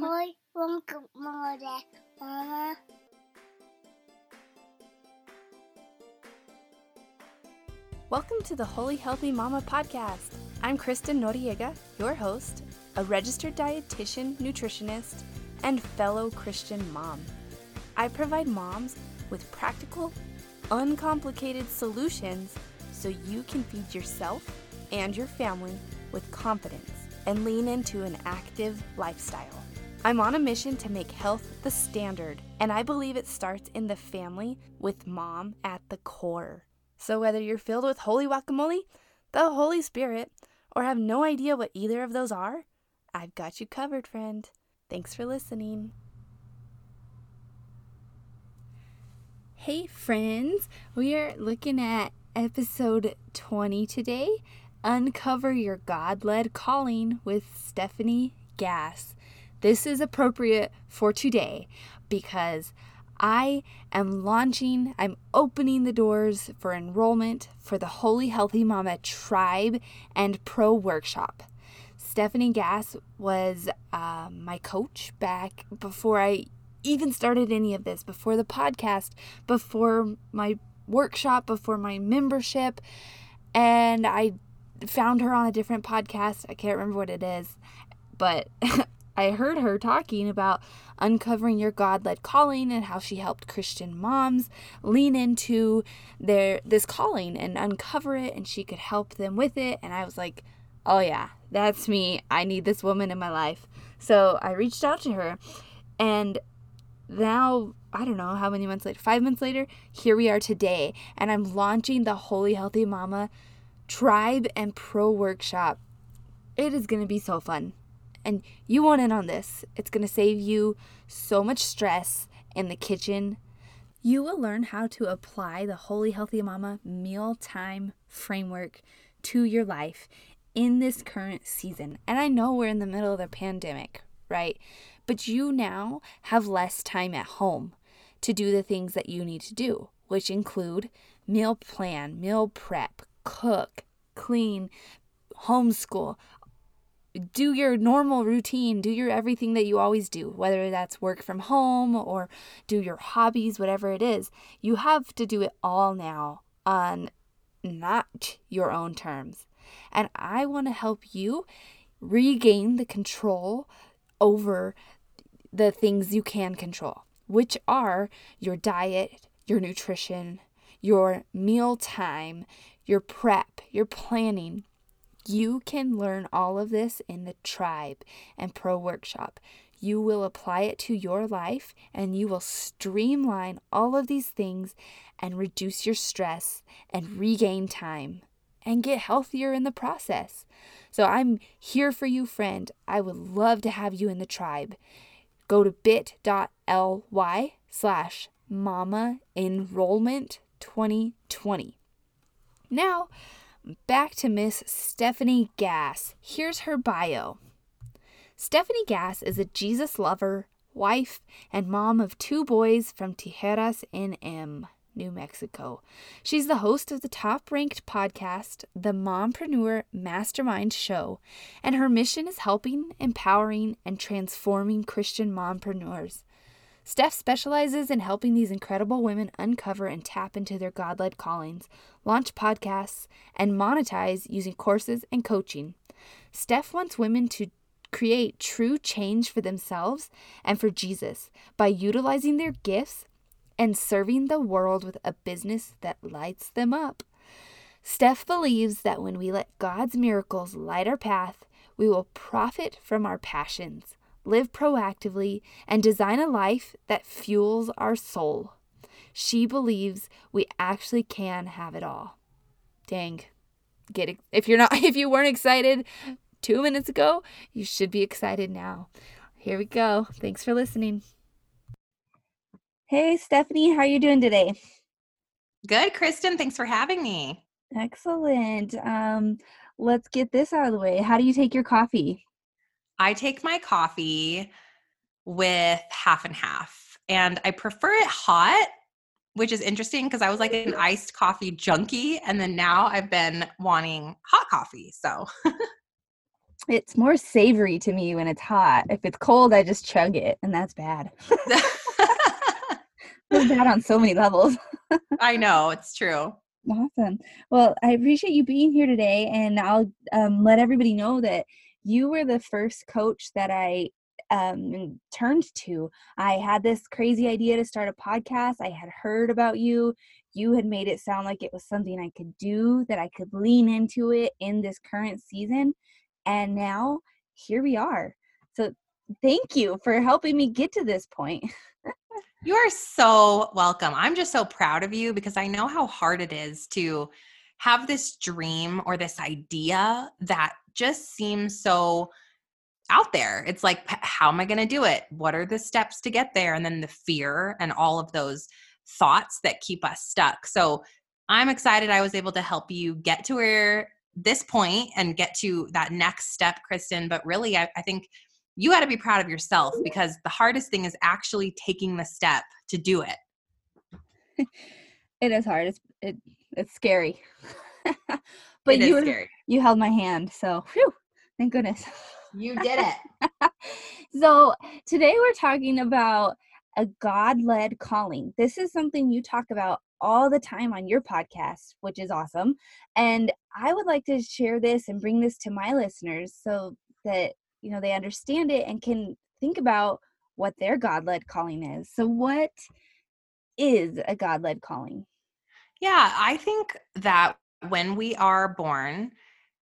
Hoy guacamole, Mama. Welcome to the Holy Healthy Mama podcast. I'm Kristen Noriega, your host, a registered dietitian, nutritionist, and fellow Christian mom. I provide moms with practical, uncomplicated solutions so you can feed yourself and your family with confidence and lean into an active lifestyle. I'm on a mission to make health the standard, and I believe it starts in the family with mom at the core. So, whether you're filled with holy guacamole, the Holy Spirit, or have no idea what either of those are, I've got you covered, friend. Thanks for listening. Hey, friends, we are looking at episode 20 today Uncover Your God Led Calling with Stephanie Gass. This is appropriate for today because I am launching, I'm opening the doors for enrollment for the Holy Healthy Mama Tribe and Pro Workshop. Stephanie Gass was uh, my coach back before I even started any of this, before the podcast, before my workshop, before my membership. And I found her on a different podcast. I can't remember what it is, but I heard her talking about uncovering your God-led calling and how she helped Christian moms lean into their this calling and uncover it and she could help them with it and I was like, "Oh yeah, that's me. I need this woman in my life." So, I reached out to her and now I don't know how many months later, 5 months later, here we are today and I'm launching the Holy Healthy Mama Tribe and Pro Workshop. It is going to be so fun and you want in on this. It's going to save you so much stress in the kitchen. You will learn how to apply the Holy Healthy Mama mealtime framework to your life in this current season. And I know we're in the middle of the pandemic, right? But you now have less time at home to do the things that you need to do, which include meal plan, meal prep, cook, clean, homeschool, do your normal routine, do your everything that you always do, whether that's work from home or do your hobbies, whatever it is. You have to do it all now on not your own terms. And I want to help you regain the control over the things you can control, which are your diet, your nutrition, your meal time, your prep, your planning, you can learn all of this in the Tribe and Pro Workshop. You will apply it to your life and you will streamline all of these things and reduce your stress and regain time and get healthier in the process. So I'm here for you, friend. I would love to have you in the tribe. Go to bit.ly slash mama enrollment 2020. Now, Back to Miss Stephanie Gass. Here's her bio. Stephanie Gass is a Jesus lover, wife, and mom of two boys from Tijeras NM, New Mexico. She's the host of the top ranked podcast, The Mompreneur Mastermind Show, and her mission is helping, empowering, and transforming Christian mompreneurs. Steph specializes in helping these incredible women uncover and tap into their God led callings, launch podcasts, and monetize using courses and coaching. Steph wants women to create true change for themselves and for Jesus by utilizing their gifts and serving the world with a business that lights them up. Steph believes that when we let God's miracles light our path, we will profit from our passions live proactively, and design a life that fuels our soul. She believes we actually can have it all. Dang. Get it. If you're not if you weren't excited 2 minutes ago, you should be excited now. Here we go. Thanks for listening. Hey Stephanie, how are you doing today? Good, Kristen. Thanks for having me. Excellent. Um let's get this out of the way. How do you take your coffee? I take my coffee with half and half, and I prefer it hot, which is interesting because I was like an iced coffee junkie, and then now I've been wanting hot coffee. So. it's more savory to me when it's hot. If it's cold, I just chug it, and that's bad. It's bad on so many levels. I know, it's true. Awesome. Well, I appreciate you being here today, and I'll um, let everybody know that you were the first coach that I um, turned to. I had this crazy idea to start a podcast. I had heard about you. You had made it sound like it was something I could do, that I could lean into it in this current season. And now here we are. So thank you for helping me get to this point. You are so welcome. I'm just so proud of you because I know how hard it is to have this dream or this idea that just seems so out there. It's like, how am I going to do it? What are the steps to get there? And then the fear and all of those thoughts that keep us stuck. So I'm excited I was able to help you get to where this point and get to that next step, Kristen. But really, I, I think you got to be proud of yourself because the hardest thing is actually taking the step to do it. it is hard. It's it, it's scary. but it you you held my hand, so whew, thank goodness. You did it. so today we're talking about a God-led calling. This is something you talk about all the time on your podcast, which is awesome. And I would like to share this and bring this to my listeners so that you know they understand it and can think about what their god-led calling is so what is a god-led calling yeah i think that when we are born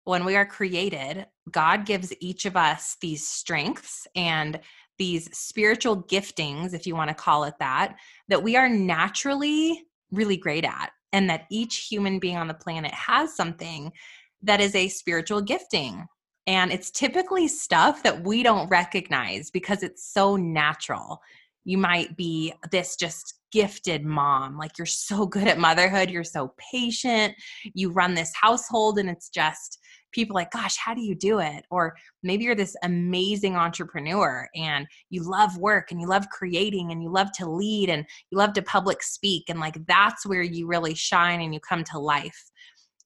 when we are created god gives each of us these strengths and these spiritual giftings if you want to call it that that we are naturally really great at and that each human being on the planet has something that is a spiritual gifting and it's typically stuff that we don't recognize because it's so natural. You might be this just gifted mom. Like you're so good at motherhood, you're so patient, you run this household, and it's just people like, gosh, how do you do it? Or maybe you're this amazing entrepreneur and you love work and you love creating and you love to lead and you love to public speak. And like that's where you really shine and you come to life.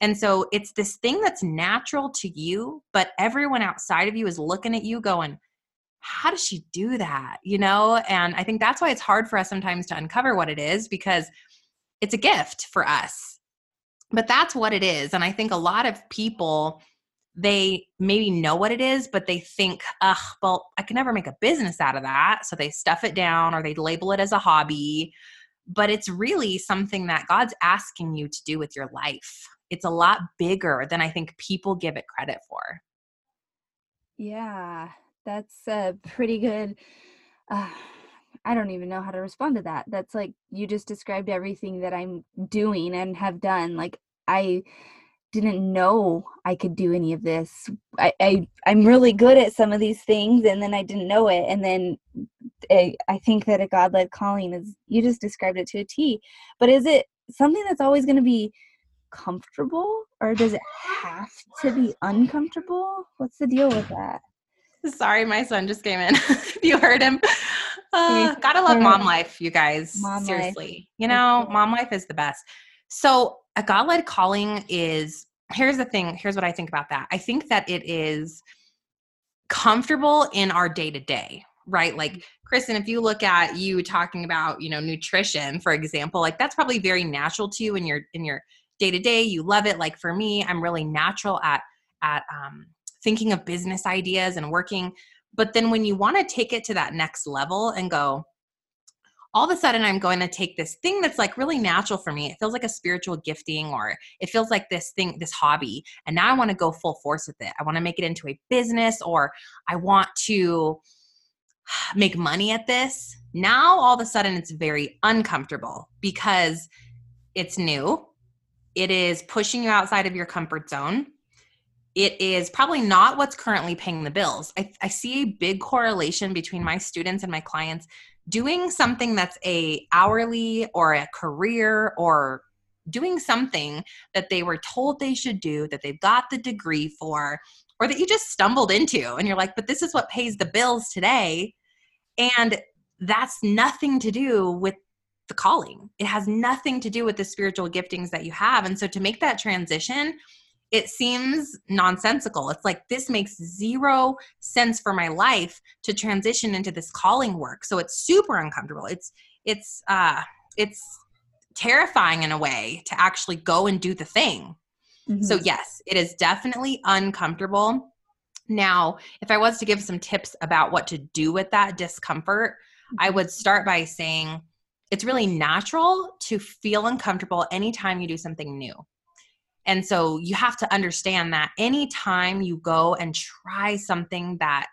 And so it's this thing that's natural to you, but everyone outside of you is looking at you going, how does she do that? You know? And I think that's why it's hard for us sometimes to uncover what it is because it's a gift for us. But that's what it is. And I think a lot of people, they maybe know what it is, but they think, ugh, well, I can never make a business out of that. So they stuff it down or they label it as a hobby. But it's really something that God's asking you to do with your life it's a lot bigger than I think people give it credit for. Yeah, that's a pretty good. Uh, I don't even know how to respond to that. That's like you just described everything that I'm doing and have done. Like I didn't know I could do any of this. I, I I'm really good at some of these things, and then I didn't know it, and then I, I think that a God led calling is you just described it to a T. But is it something that's always going to be comfortable or does it have to be uncomfortable? What's the deal with that? Sorry, my son just came in. you heard him. Uh, gotta love mom life, you guys. Mom Seriously. Life. You know, mom life is the best. So, a God led calling is here's the thing. Here's what I think about that. I think that it is comfortable in our day to day, right? Like, Kristen, if you look at you talking about, you know, nutrition, for example, like that's probably very natural to you in your in your day to day you love it like for me i'm really natural at at um, thinking of business ideas and working but then when you want to take it to that next level and go all of a sudden i'm going to take this thing that's like really natural for me it feels like a spiritual gifting or it feels like this thing this hobby and now i want to go full force with it. I want to make it into a business or i want to make money at this. Now all of a sudden it's very uncomfortable because it's new. It is pushing you outside of your comfort zone. It is probably not what's currently paying the bills. I, I see a big correlation between my students and my clients doing something that's a hourly or a career or doing something that they were told they should do that they've got the degree for or that you just stumbled into and you're like but this is what pays the bills today and that's nothing to do with the calling. It has nothing to do with the spiritual giftings that you have. And so to make that transition, it seems nonsensical. It's like this makes zero sense for my life to transition into this calling work. So it's super uncomfortable. It's it's uh it's terrifying in a way to actually go and do the thing. Mm-hmm. So yes, it is definitely uncomfortable. Now, if I was to give some tips about what to do with that discomfort, I mm-hmm. would start by saying it's really natural to feel uncomfortable anytime you do something new. And so you have to understand that anytime you go and try something that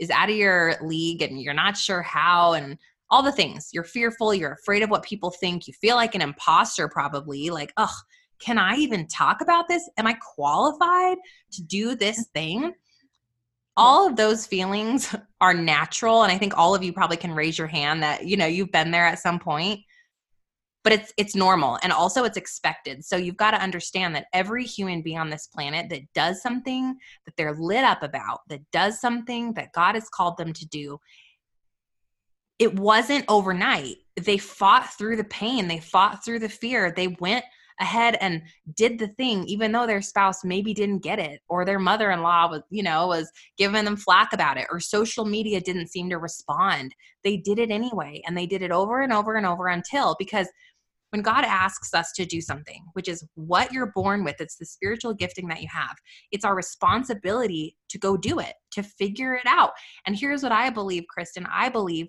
is out of your league and you're not sure how and all the things, you're fearful, you're afraid of what people think, you feel like an imposter probably, like, ugh, can I even talk about this? Am I qualified to do this thing? All of those feelings are natural. And I think all of you probably can raise your hand that, you know, you've been there at some point but it's it's normal and also it's expected. So you've got to understand that every human being on this planet that does something that they're lit up about that does something that god has called them to do it wasn't overnight. They fought through the pain. They fought through the fear. They went ahead and did the thing even though their spouse maybe didn't get it or their mother-in-law was you know was giving them flack about it or social media didn't seem to respond. They did it anyway and they did it over and over and over until because when God asks us to do something, which is what you're born with, it's the spiritual gifting that you have, it's our responsibility to go do it, to figure it out. And here's what I believe, Kristen I believe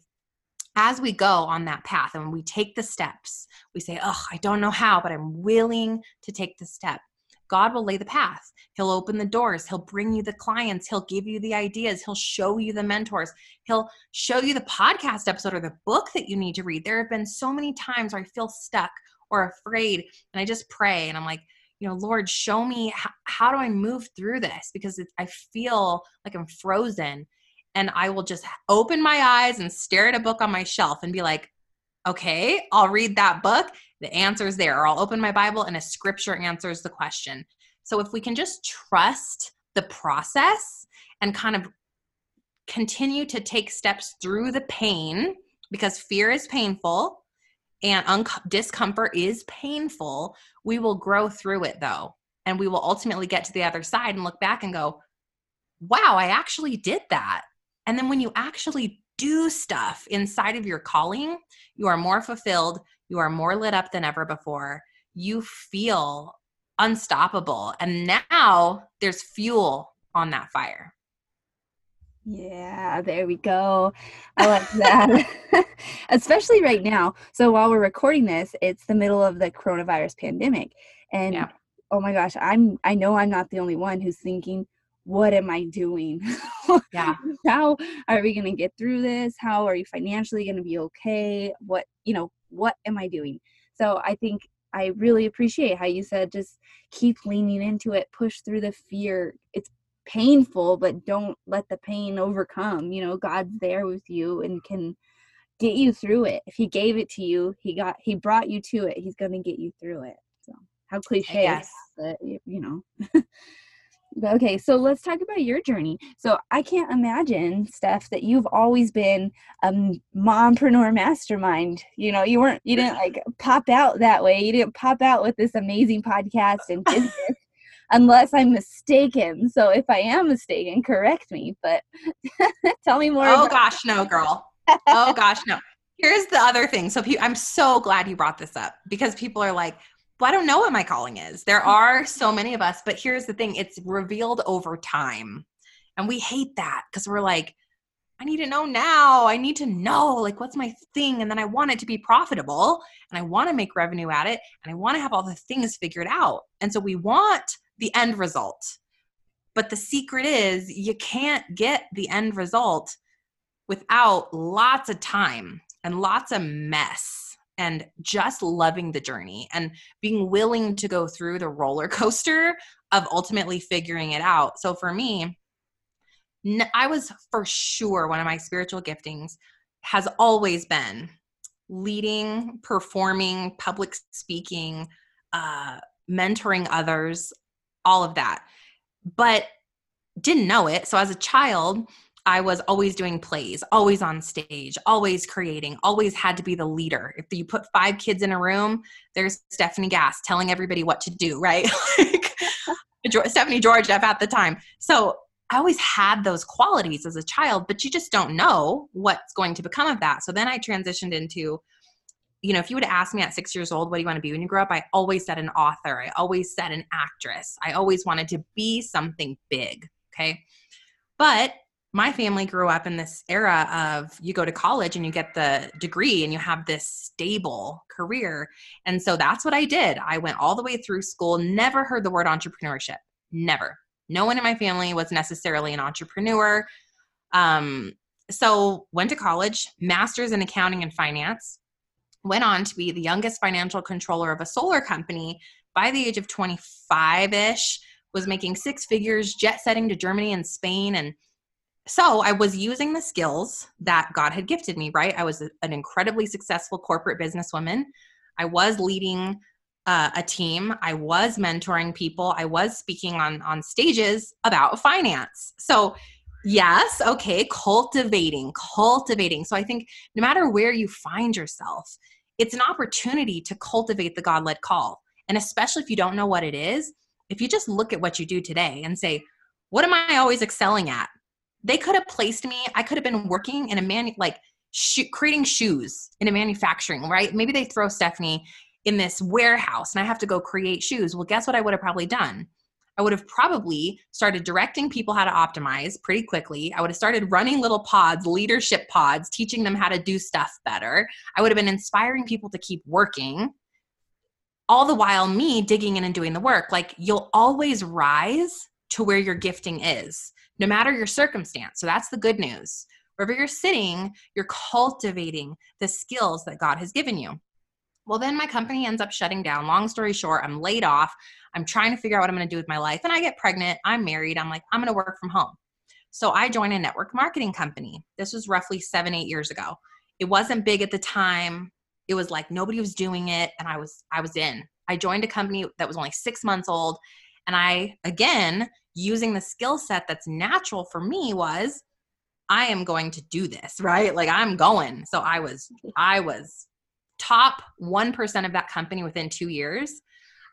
as we go on that path and we take the steps, we say, Oh, I don't know how, but I'm willing to take the step. God will lay the path. He'll open the doors. He'll bring you the clients. He'll give you the ideas. He'll show you the mentors. He'll show you the podcast episode or the book that you need to read. There have been so many times where I feel stuck or afraid, and I just pray and I'm like, you know, Lord, show me how, how do I move through this because I feel like I'm frozen. And I will just open my eyes and stare at a book on my shelf and be like, okay, I'll read that book the answer's there, or I'll open my Bible and a scripture answers the question. So if we can just trust the process and kind of continue to take steps through the pain, because fear is painful and un- discomfort is painful, we will grow through it though. And we will ultimately get to the other side and look back and go, wow, I actually did that. And then when you actually do stuff inside of your calling, you are more fulfilled, you are more lit up than ever before. You feel unstoppable. And now there's fuel on that fire. Yeah, there we go. I like that. Especially right now. So while we're recording this, it's the middle of the coronavirus pandemic. And yeah. oh my gosh, I'm I know I'm not the only one who's thinking, what am I doing? Yeah. How are we going to get through this? How are you financially going to be okay? What, you know, what am I doing? So I think I really appreciate how you said just keep leaning into it, push through the fear. It's painful, but don't let the pain overcome. You know, God's there with you and can get you through it. If he gave it to you, he got he brought you to it. He's going to get you through it. So, how cliche yes. but you know. Okay, so let's talk about your journey. So I can't imagine, Steph, that you've always been a mompreneur mastermind. You know, you weren't, you didn't like pop out that way. You didn't pop out with this amazing podcast and business, unless I'm mistaken. So if I am mistaken, correct me. But tell me more. Oh gosh, no, girl. oh gosh, no. Here's the other thing. So I'm so glad you brought this up because people are like, I don't know what my calling is. There hmm. are so many of us, but here's the thing it's revealed over time. And we hate that because we're like, I need to know now. I need to know, like, what's my thing? And then I want it to be profitable and I want to make revenue at it and I want to have all the things figured out. And so we want the end result. But the secret is you can't get the end result without lots of time and lots of mess and just loving the journey and being willing to go through the roller coaster of ultimately figuring it out. So for me, I was for sure one of my spiritual giftings has always been leading, performing, public speaking, uh, mentoring others, all of that. But didn't know it. So as a child, I was always doing plays, always on stage, always creating, always had to be the leader. If you put five kids in a room, there's Stephanie Gass telling everybody what to do, right? like, Stephanie Georgiev at the time. So I always had those qualities as a child, but you just don't know what's going to become of that. So then I transitioned into, you know, if you would ask me at six years old, what do you want to be when you grow up? I always said an author. I always said an actress. I always wanted to be something big. Okay. But my family grew up in this era of you go to college and you get the degree and you have this stable career. And so that's what I did. I went all the way through school, never heard the word entrepreneurship. Never. No one in my family was necessarily an entrepreneur. Um, so went to college, master's in accounting and finance, went on to be the youngest financial controller of a solar company by the age of 25 ish, was making six figures, jet setting to Germany and Spain and so I was using the skills that God had gifted me, right? I was an incredibly successful corporate businesswoman. I was leading uh, a team. I was mentoring people. I was speaking on on stages about finance. So yes, okay, cultivating, cultivating. So I think no matter where you find yourself, it's an opportunity to cultivate the God-led call. And especially if you don't know what it is, if you just look at what you do today and say, what am I always excelling at? They could have placed me i could have been working in a man like sh- creating shoes in a manufacturing right? Maybe they throw stephanie in this warehouse and i have to go create shoes. Well guess what i would have probably done? I would have probably started directing people how to optimize pretty quickly. I would have started running little pods leadership pods teaching them how to do stuff better. I would have been inspiring people to keep working all the while me digging in and doing the work. Like you'll always rise to where your gifting is no matter your circumstance. So that's the good news. Wherever you're sitting, you're cultivating the skills that God has given you. Well, then my company ends up shutting down. Long story short, I'm laid off. I'm trying to figure out what I'm going to do with my life. And I get pregnant. I'm married. I'm like, I'm going to work from home. So I joined a network marketing company. This was roughly seven, eight years ago. It wasn't big at the time. It was like nobody was doing it. And I was, I was in. I joined a company that was only six months old. And I, again, using the skill set that's natural for me was I am going to do this, right? Like I'm going. So I was I was top 1% of that company within 2 years.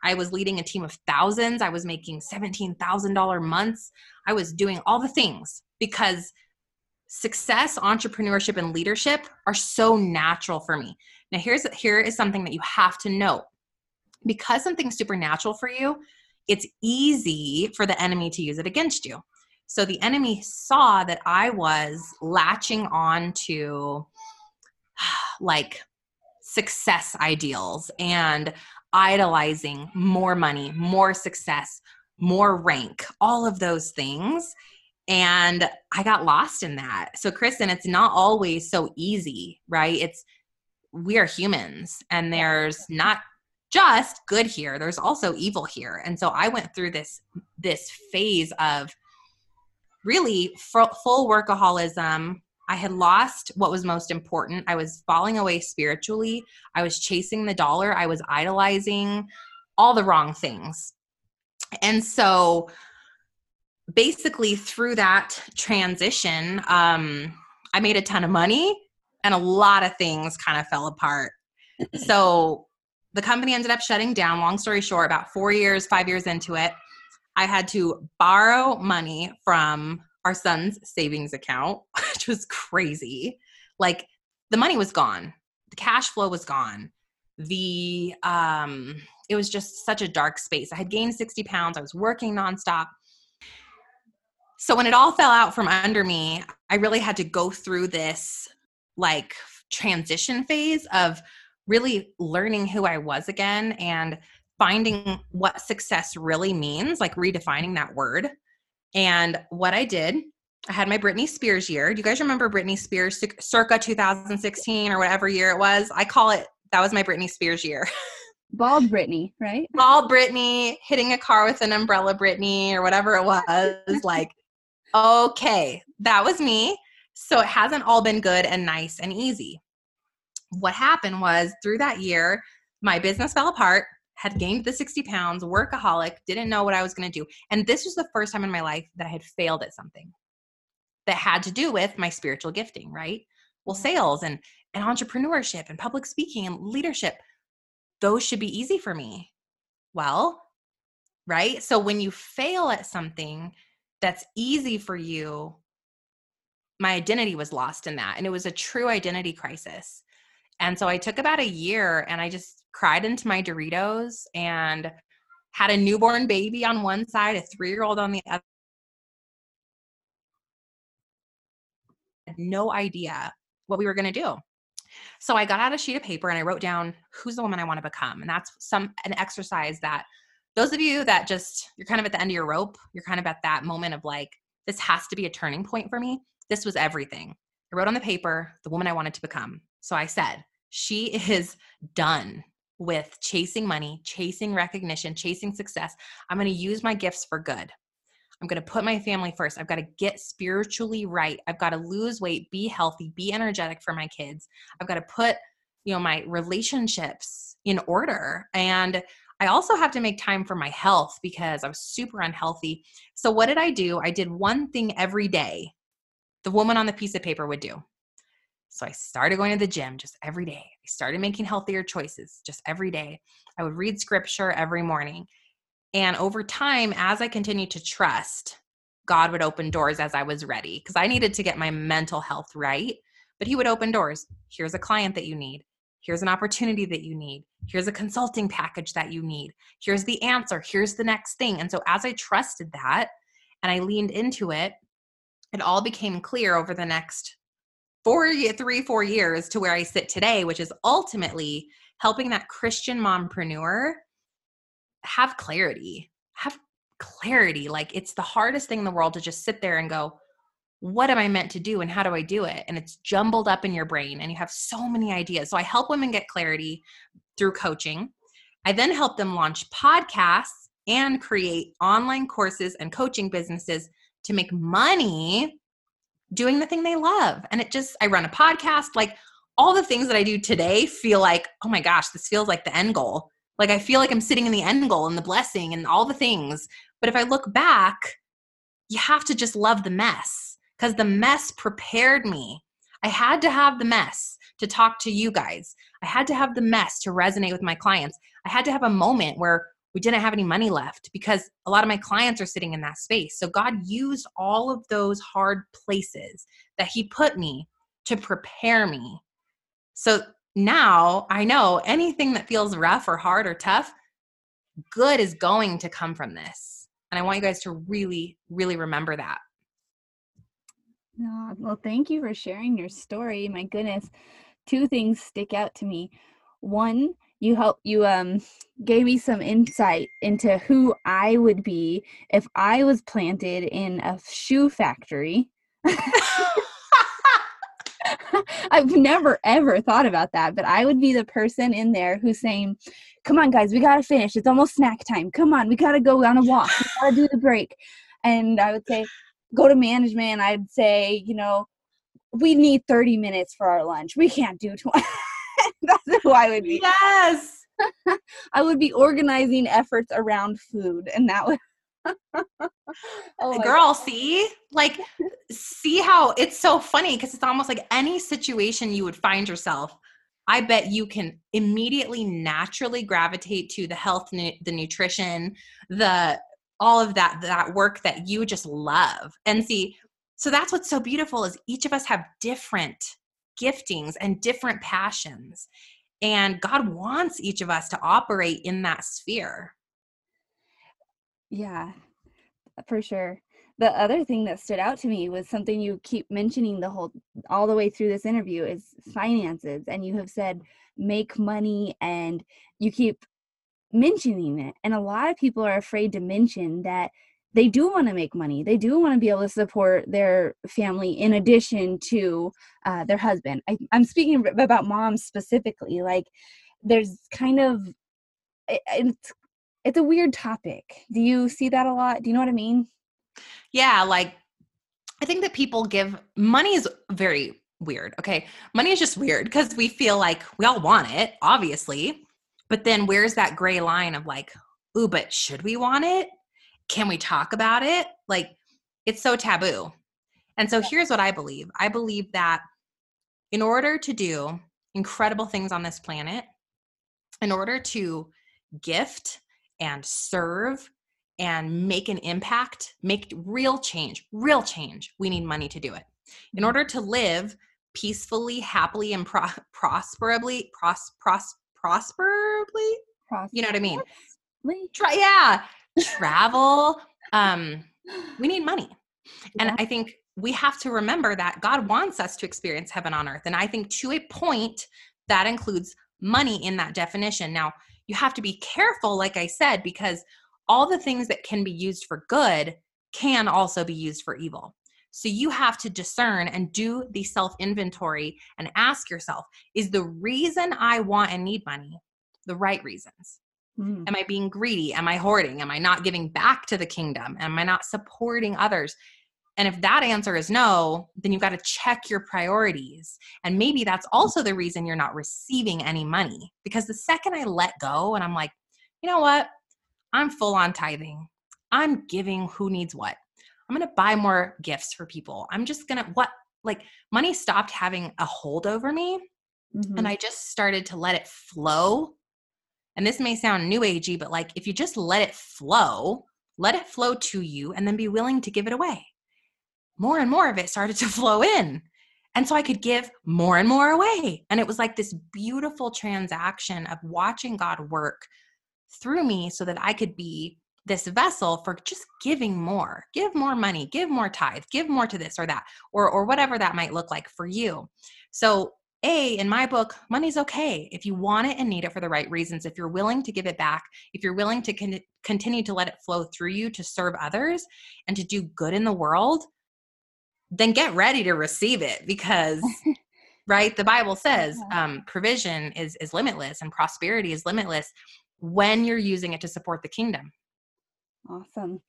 I was leading a team of thousands. I was making $17,000 months. I was doing all the things because success, entrepreneurship and leadership are so natural for me. Now here's here is something that you have to know. Because something's supernatural for you, it's easy for the enemy to use it against you. So the enemy saw that I was latching on to like success ideals and idolizing more money, more success, more rank, all of those things. And I got lost in that. So, Kristen, it's not always so easy, right? It's we are humans and there's not just good here. There's also evil here. And so i went through this this phase of really full workaholism. I had lost what was most important. I was falling away spiritually. I was chasing the dollar. I was idolizing all the wrong things. And so basically through that transition um, i made a ton of money and a lot of things kind of fell apart. So the company ended up shutting down. Long story short, about four years, five years into it, I had to borrow money from our son's savings account, which was crazy. Like the money was gone, the cash flow was gone. The um, it was just such a dark space. I had gained 60 pounds. I was working nonstop. So when it all fell out from under me, I really had to go through this like transition phase of really learning who I was again and finding what success really means, like redefining that word. And what I did, I had my Britney Spears year. Do you guys remember Britney Spears circa 2016 or whatever year it was? I call it that was my Britney Spears year. Bald Britney, right? Bald Britney, hitting a car with an umbrella Britney or whatever it was. like, okay, that was me. So it hasn't all been good and nice and easy what happened was through that year, my business fell apart, had gained the 60 pounds, workaholic, didn't know what I was going to do. And this was the first time in my life that I had failed at something that had to do with my spiritual gifting, right? Well, sales and, and entrepreneurship and public speaking and leadership, those should be easy for me. Well, right? So when you fail at something that's easy for you, my identity was lost in that. And it was a true identity crisis. And so I took about a year and I just cried into my Doritos and had a newborn baby on one side, a three year old on the other. no idea what we were going to do. So I got out a sheet of paper and I wrote down who's the woman I want to become. And that's some an exercise that those of you that just you're kind of at the end of your rope, you're kind of at that moment of like this has to be a turning point for me. This was everything. I wrote on the paper the woman I wanted to become. So I said, she is done with chasing money, chasing recognition, chasing success. I'm going to use my gifts for good. I'm going to put my family first. I've got to get spiritually right. I've got to lose weight, be healthy, be energetic for my kids. I've got to put, you know, my relationships in order. And I also have to make time for my health because I was super unhealthy. So what did I do? I did one thing every day the woman on the piece of paper would do. So I started going to the gym just every day. I started making healthier choices just every day. I would read scripture every morning. And over time, as I continued to trust, God would open doors as I was ready because I needed to get my mental health right. But He would open doors. Here's a client that you need. Here's an opportunity that you need. Here's a consulting package that you need. Here's the answer. Here's the next thing. And so as I trusted that and I leaned into it, it all became clear over the next four, three, four years to where I sit today, which is ultimately helping that Christian mompreneur have clarity, have clarity. Like it's the hardest thing in the world to just sit there and go, what am I meant to do and how do I do it? And it's jumbled up in your brain and you have so many ideas. So I help women get clarity through coaching. I then help them launch podcasts and create online courses and coaching businesses to make money doing the thing they love. And it just, I run a podcast, like all the things that I do today feel like, oh my gosh, this feels like the end goal. Like I feel like I'm sitting in the end goal and the blessing and all the things. But if I look back, you have to just love the mess because the mess prepared me. I had to have the mess to talk to you guys. I had to have the mess to resonate with my clients. I had to have a moment where we didn't have any money left because a lot of my clients are sitting in that space. So God used all of those hard places that He put me to prepare me. So now I know anything that feels rough or hard or tough, good is going to come from this. And I want you guys to really, really remember that. Oh, well, thank you for sharing your story. My goodness, two things stick out to me. One, you help you um gave me some insight into who I would be if I was planted in a shoe factory. I've never ever thought about that, but I would be the person in there who's saying, "Come on, guys, we gotta finish. It's almost snack time. Come on, we gotta go on a walk. We gotta do the break." And I would say, "Go to management." I'd say, you know, we need 30 minutes for our lunch. We can't do 20. That's who I would be. Yes. I would be organizing efforts around food, and that would. oh Girl, God. see, like, see how it's so funny because it's almost like any situation you would find yourself. I bet you can immediately naturally gravitate to the health, nu- the nutrition, the all of that that work that you just love. And see, so that's what's so beautiful is each of us have different giftings and different passions. And God wants each of us to operate in that sphere. Yeah, for sure. The other thing that stood out to me was something you keep mentioning the whole all the way through this interview is finances and you have said make money and you keep mentioning it and a lot of people are afraid to mention that they do want to make money. They do want to be able to support their family in addition to uh, their husband. I, I'm speaking about moms specifically. Like, there's kind of it's it's a weird topic. Do you see that a lot? Do you know what I mean? Yeah, like I think that people give money is very weird. Okay, money is just weird because we feel like we all want it, obviously, but then where's that gray line of like, ooh, but should we want it? Can we talk about it? Like it's so taboo. And so here's what I believe I believe that in order to do incredible things on this planet, in order to gift and serve and make an impact, make real change, real change, we need money to do it. In Mm-hmm. order to live peacefully, happily, and pro- prosperably, pros, pros, prosperably, you know what I mean? Try, yeah, travel. um, we need money. And I think we have to remember that God wants us to experience heaven on earth. And I think to a point, that includes money in that definition. Now, you have to be careful, like I said, because all the things that can be used for good can also be used for evil. So you have to discern and do the self inventory and ask yourself is the reason I want and need money the right reasons? Mm. Am I being greedy? Am I hoarding? Am I not giving back to the kingdom? Am I not supporting others? And if that answer is no, then you've got to check your priorities. And maybe that's also the reason you're not receiving any money. Because the second I let go and I'm like, you know what? I'm full on tithing. I'm giving who needs what. I'm going to buy more gifts for people. I'm just going to, what? Like money stopped having a hold over me Mhm. and I just started to let it flow. And this may sound new agey, but like if you just let it flow, let it flow to you and then be willing to give it away. More and more of it started to flow in. And so I could give more and more away. And it was like this beautiful transaction of watching God work through me so that I could be this vessel for just giving more. Give more money, give more tithe, give more to this or that, or or whatever that might look like for you. So a, in my book, money's okay if you want it and need it for the right reasons. If you're willing to give it back, if you're willing to con- continue to let it flow through you to serve others and to do good in the world, then get ready to receive it because right the bible says um, provision is is limitless and prosperity is limitless when you're using it to support the kingdom Awesome.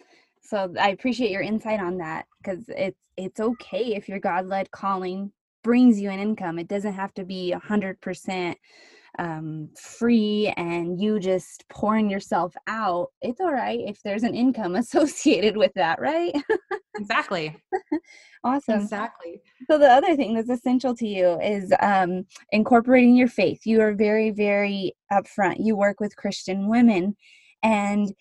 So I appreciate your insight on that because it's it's okay if your God led calling brings you an income. It doesn't have to be a hundred percent um, free and you just pouring yourself out. It's all right if there's an income associated with that, right? exactly awesome. exactly So the other thing that's essential to you is um, incorporating your faith. You are very, very upfront. You work with Christian women, and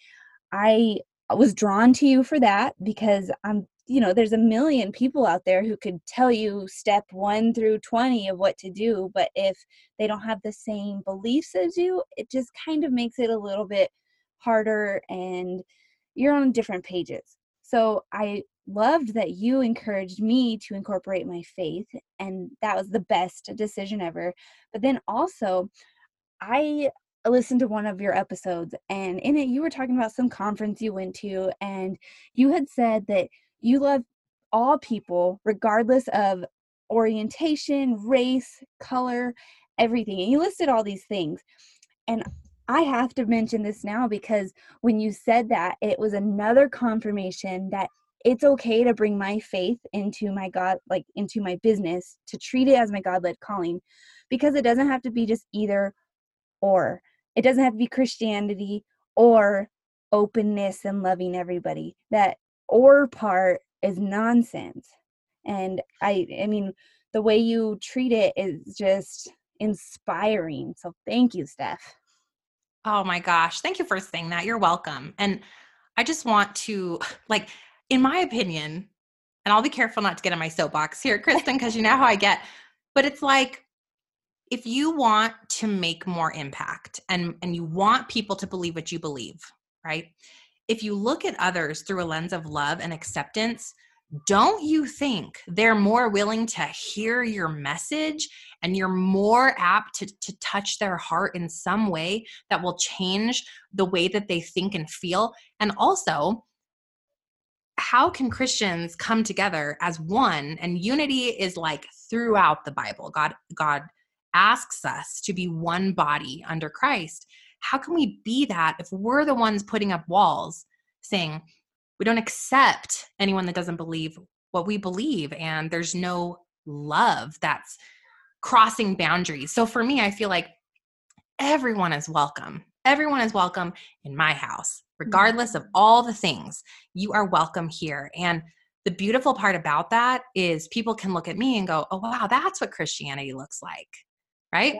I was drawn to you for that because I'm, you know, there's a million people out there who could tell you step one through twenty of what to do, but if they don't have the same beliefs as you, it just kind of makes it a little bit harder, and you're on different pages. So I loved that you encouraged me to incorporate my faith and that was the best decision ever but then also i listened to one of your episodes and in it you were talking about some conference you went to and you had said that you love all people regardless of orientation race color everything and you listed all these things and I have to mention this now because when you said that, it was another confirmation that it's okay to bring my faith into my God, like into my business, to treat it as my God led calling, because it doesn't have to be just either or. It doesn't have to be Christianity or openness and loving everybody. That or part is nonsense. And I, I mean, the way you treat it is just inspiring. So thank you, Steph. Oh my gosh. Thank you for saying that. You're welcome. And I just want to, like, in my opinion, and I'll be careful not to get in my soapbox here, Kristen, because you know how I get, but it's like, if you want to make more impact and, and you want people to believe what you believe, right? If you look at others through a lens of love and acceptance, don't you think they're more willing to hear your message and you're more apt to, to touch their heart in some way that will change the way that they think and feel? And also, how can Christians come together as one? And unity is like throughout the Bible. God, God asks us to be one body under Christ. How can we be that if we're the ones putting up walls saying, we don't accept anyone that doesn't believe what we believe and there's no love that's crossing boundaries. So for me i feel like everyone is welcome. Everyone is welcome in my house mm-hmm. regardless of all the things. You are welcome here. And the beautiful part about that is people can look at me and go oh wow that's what christianity looks like right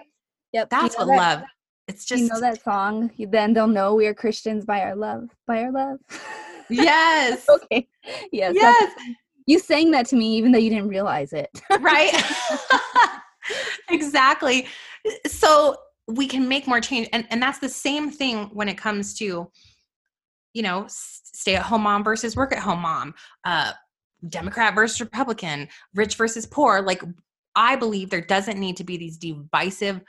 Yep. that's You know what that- love It's just you know that song. Then they'll know we are Christians by our love, by our love. Yes. okay. Yes. Yes. You sang that to me even though you didn't realize it. right. exactly. So we can make more change, and and that's the same thing when it comes to, you know, stay at home mom versus work at home mom. Uh, Democrat versus Republican, rich versus poor. Like, I believe there doesn't need to be these divisive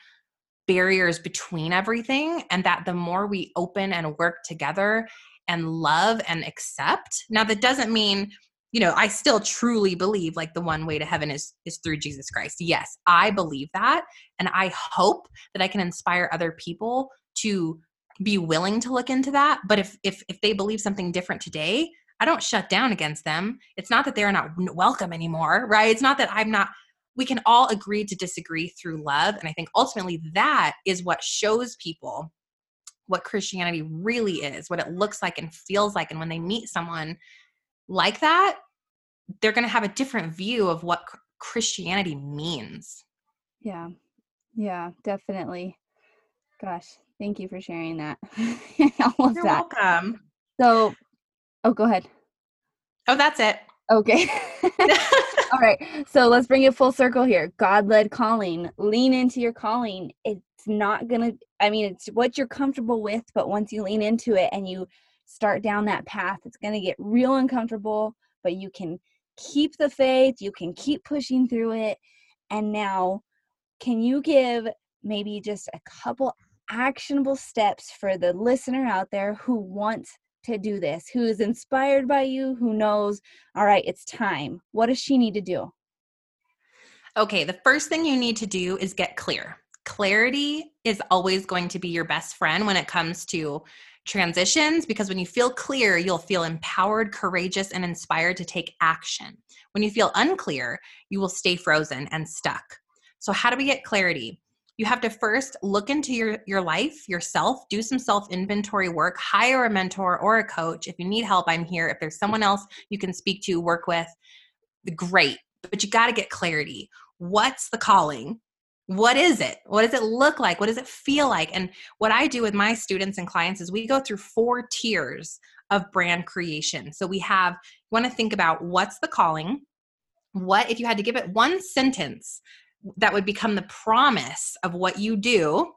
barriers between everything, and that the more we open and work together and love and accept. Now, that doesn't mean you know i still truly believe like the one way to heaven is is through jesus christ yes i believe that and i hope that i can inspire other people to be willing to look into that but if if if they believe something different today I don't shut down against them. It's not that they're not welcome anymore, right? It's not that I'm not we can all agree to disagree through love and I think ultimately that is what shows people what Christianity really is, what it looks like and feels like and when they meet someone like that, they're going to have a different view of what Christianity means. Yeah. Yeah, definitely. Gosh, thank you for sharing that. All You're that. welcome. So, Oh, go ahead. Oh, that's it. Okay. All right. So let's bring it full circle here. God led calling. Lean into your calling. It's not going to, I mean, it's what you're comfortable with, but once you lean into it and you start down that path, it's going to get real uncomfortable, but you can keep the faith. You can keep pushing through it. And now, can you give maybe just a couple actionable steps for the listener out there who wants to do this, who is inspired by you, who knows, all right, it's time. What does she need to do? Okay, the first thing you need to do is get clear. Clarity is always going to be your best friend when it comes to transitions because when you feel clear, you'll feel empowered, courageous, and inspired to take action. When you feel unclear, you will stay frozen and stuck. So, how do we get clarity? You have to first look into your your life yourself do some self inventory work hire a mentor or a coach. If you need help i'm here. If there's someone else you can speak to work with great. But you got to get clarity. What's the calling? What is it? What does it look like? What does it feel like? And what i do with my students and clients is we go through four tiers of brand creation. So we have you want to think about what's the calling? What if you had to give it one sentence that would become the promise of what you do,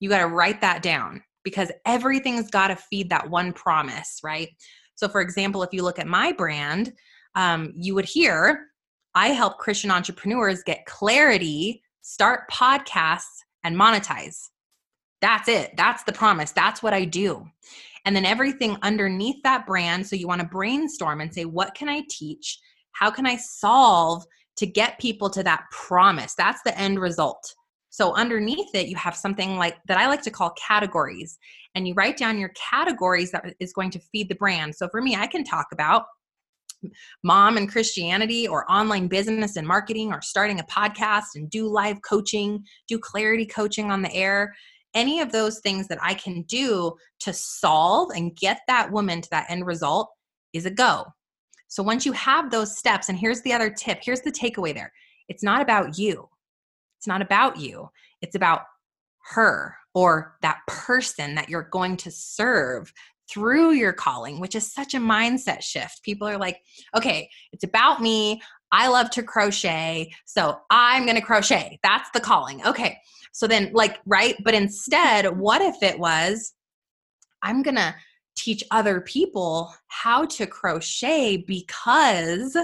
you got to write that down because everything's got to feed that one promise, right? So, for example, if you look at my brand, um, you would hear I help Christian entrepreneurs get clarity, start podcasts, and monetize. That's it. That's the promise. That's what I do. And then everything underneath that brand. So you want to brainstorm and say, what can I teach? How can I solve to get people to that promise. That's the end result. So underneath it, you have something like that I like to call categories. And you write down your categories that is going to feed the brand. So for me, I can talk about mom and Christianity or online business and marketing or starting a podcast and do live coaching, do clarity coaching on the air. Any of those things that I can do to solve and get that woman to that end result is a go. So once you have those steps, and here's the other tip here's the takeaway there it's not about you. It's not about you. It's about her or that person that you're going to serve through your calling, which is such a mindset shift. People are like, okay, it's about me. I love to crochet. So I'm going to crochet. That's the calling. Okay. So then, like, right? But instead, what if it was, I'm going to teach other people how to crochet because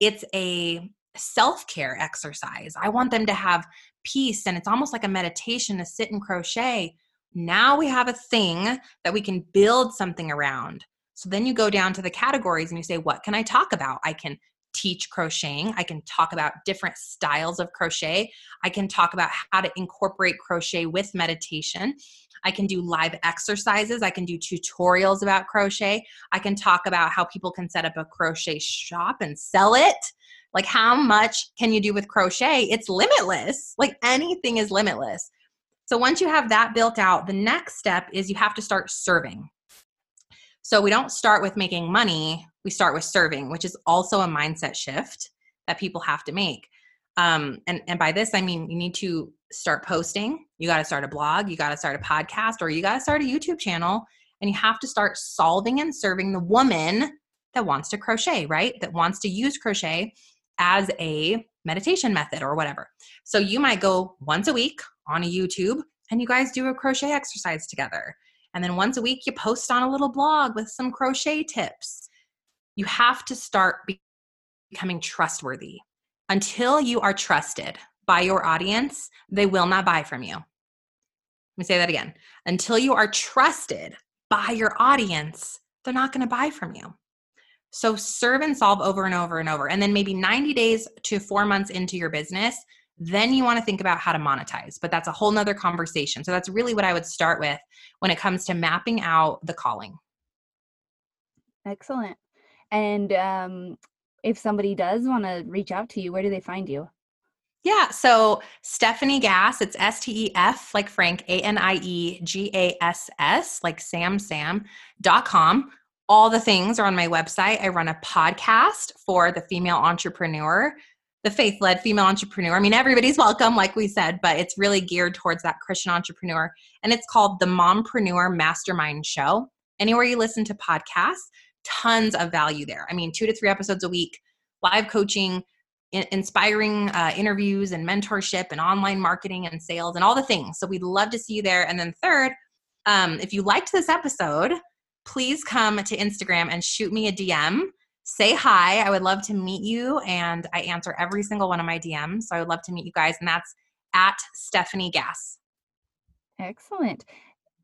it's a self care exercise. I want them to have peace and it's almost like a meditation to sit and crochet. Now we have a thing that we can build something around. So then you go down to the categories and you say, What can I talk about? I can teach crocheting. I can talk about different styles of crochet. I can talk about how to incorporate crochet with meditation. I can do live exercises. I can do tutorials about crochet. I can talk about how people can set up a crochet shop and sell it. Like, how much can you do with crochet? It's limitless. Like, anything is limitless. So, once you have that built out, the next step is you have to start serving. So, we don't start with making money, we start with serving, which is also a mindset shift that people have to make. Um, and, and by this, I mean you need to start posting you got to start a blog, you got to start a podcast, or you got to start a YouTube channel. And you have to start solving and serving the woman that wants to crochet, right? That wants to use crochet as a meditation method or whatever. So you might go once a week on a YouTube and you guys do a crochet exercise together. And then once a week, you post on a little blog with some crochet tips. You have to start becoming trustworthy. Until you are trusted by your audience, they will not buy from you. Let me say that again. Until you are trusted by your audience, they're not going to buy from you. So serve and solve over and over and over. And then maybe 90 days to four months into your business, then you want to think about how to monetize. But that's a whole nother conversation. So that's really what I would start with when it comes to mapping out the calling. Excellent. And um, if somebody does want to reach out to you, where do they find you? Yeah, so Stefanie Gass, it's S T E F like Frank, A N I E G A S S, like Sam Sam, dot com. All the things are on my website. I run a podcast for the female entrepreneur, the faith led female entrepreneur. I mean, everybody's welcome, like we said, but it's really geared towards that Christian entrepreneur. And it's called the Mompreneur Mastermind Show. Anywhere you listen to podcasts, tons of value there. I mean, two to three episodes a week, live coaching, inspiring uh, interviews and mentorship and online marketing and sales and all the things. So we'd love to see you there. And then, third, um, if you liked this episode, please come to Instagram and shoot me a DM. Say hi. I would love to meet you, and I answer every single one of my DMs. So I would love to meet you guys, and that's at Stefanie Gass. Excellent.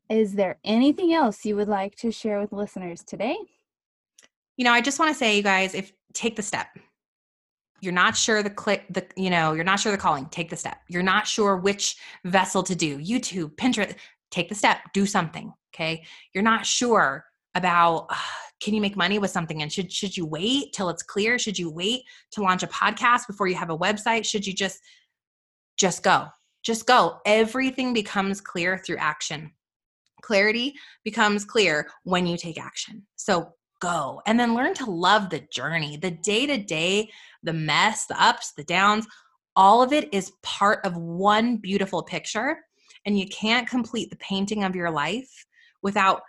Is there anything else you would like to share with listeners today? You know, I just want to say, you guys, if take the step. You're not sure the click, the you know, you're not sure the calling. Take the step. You're not sure which vessel to do. YouTube, Pinterest. Take the step. Do something. Okay. You're not sure about uh, can you make money with something and should should you wait till it's clear should you wait to launch a podcast before you have a website should you just just go just go everything becomes clear through action clarity becomes clear when you take action so go and then learn to love the journey the day to day the mess the ups the downs all of it is part of one beautiful picture and you can't complete the painting of your life without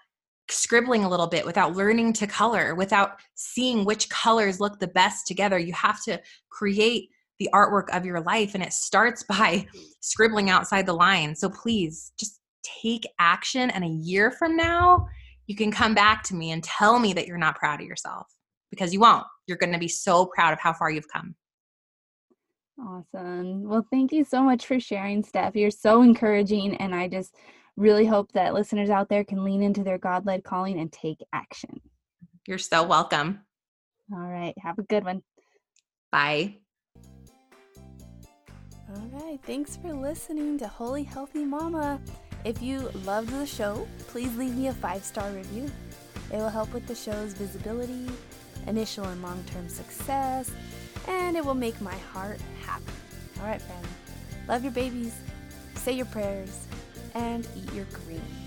scribbling a little bit, without learning to color, without seeing which colors look the best together. You have to create the artwork of your life, and it starts by scribbling outside the line. So please just take action, and a year from now, you can come back to me and tell me that you're not proud of yourself because you won't. You're going to be so proud of how far you've come. Awesome. Well, thank you so much for sharing, Steph. You're so encouraging, and I just really hope that listeners out there can lean into their God led calling and take action. You're so welcome. All right. Have a good one. Bye. All right. Thanks for listening to Holy Healthy Mama. If you loved the show, please leave me a five star review. It will help with the show's visibility, initial and long term success, and it will make my heart happy. All right, family. Love your babies. Say your prayers and eat your green.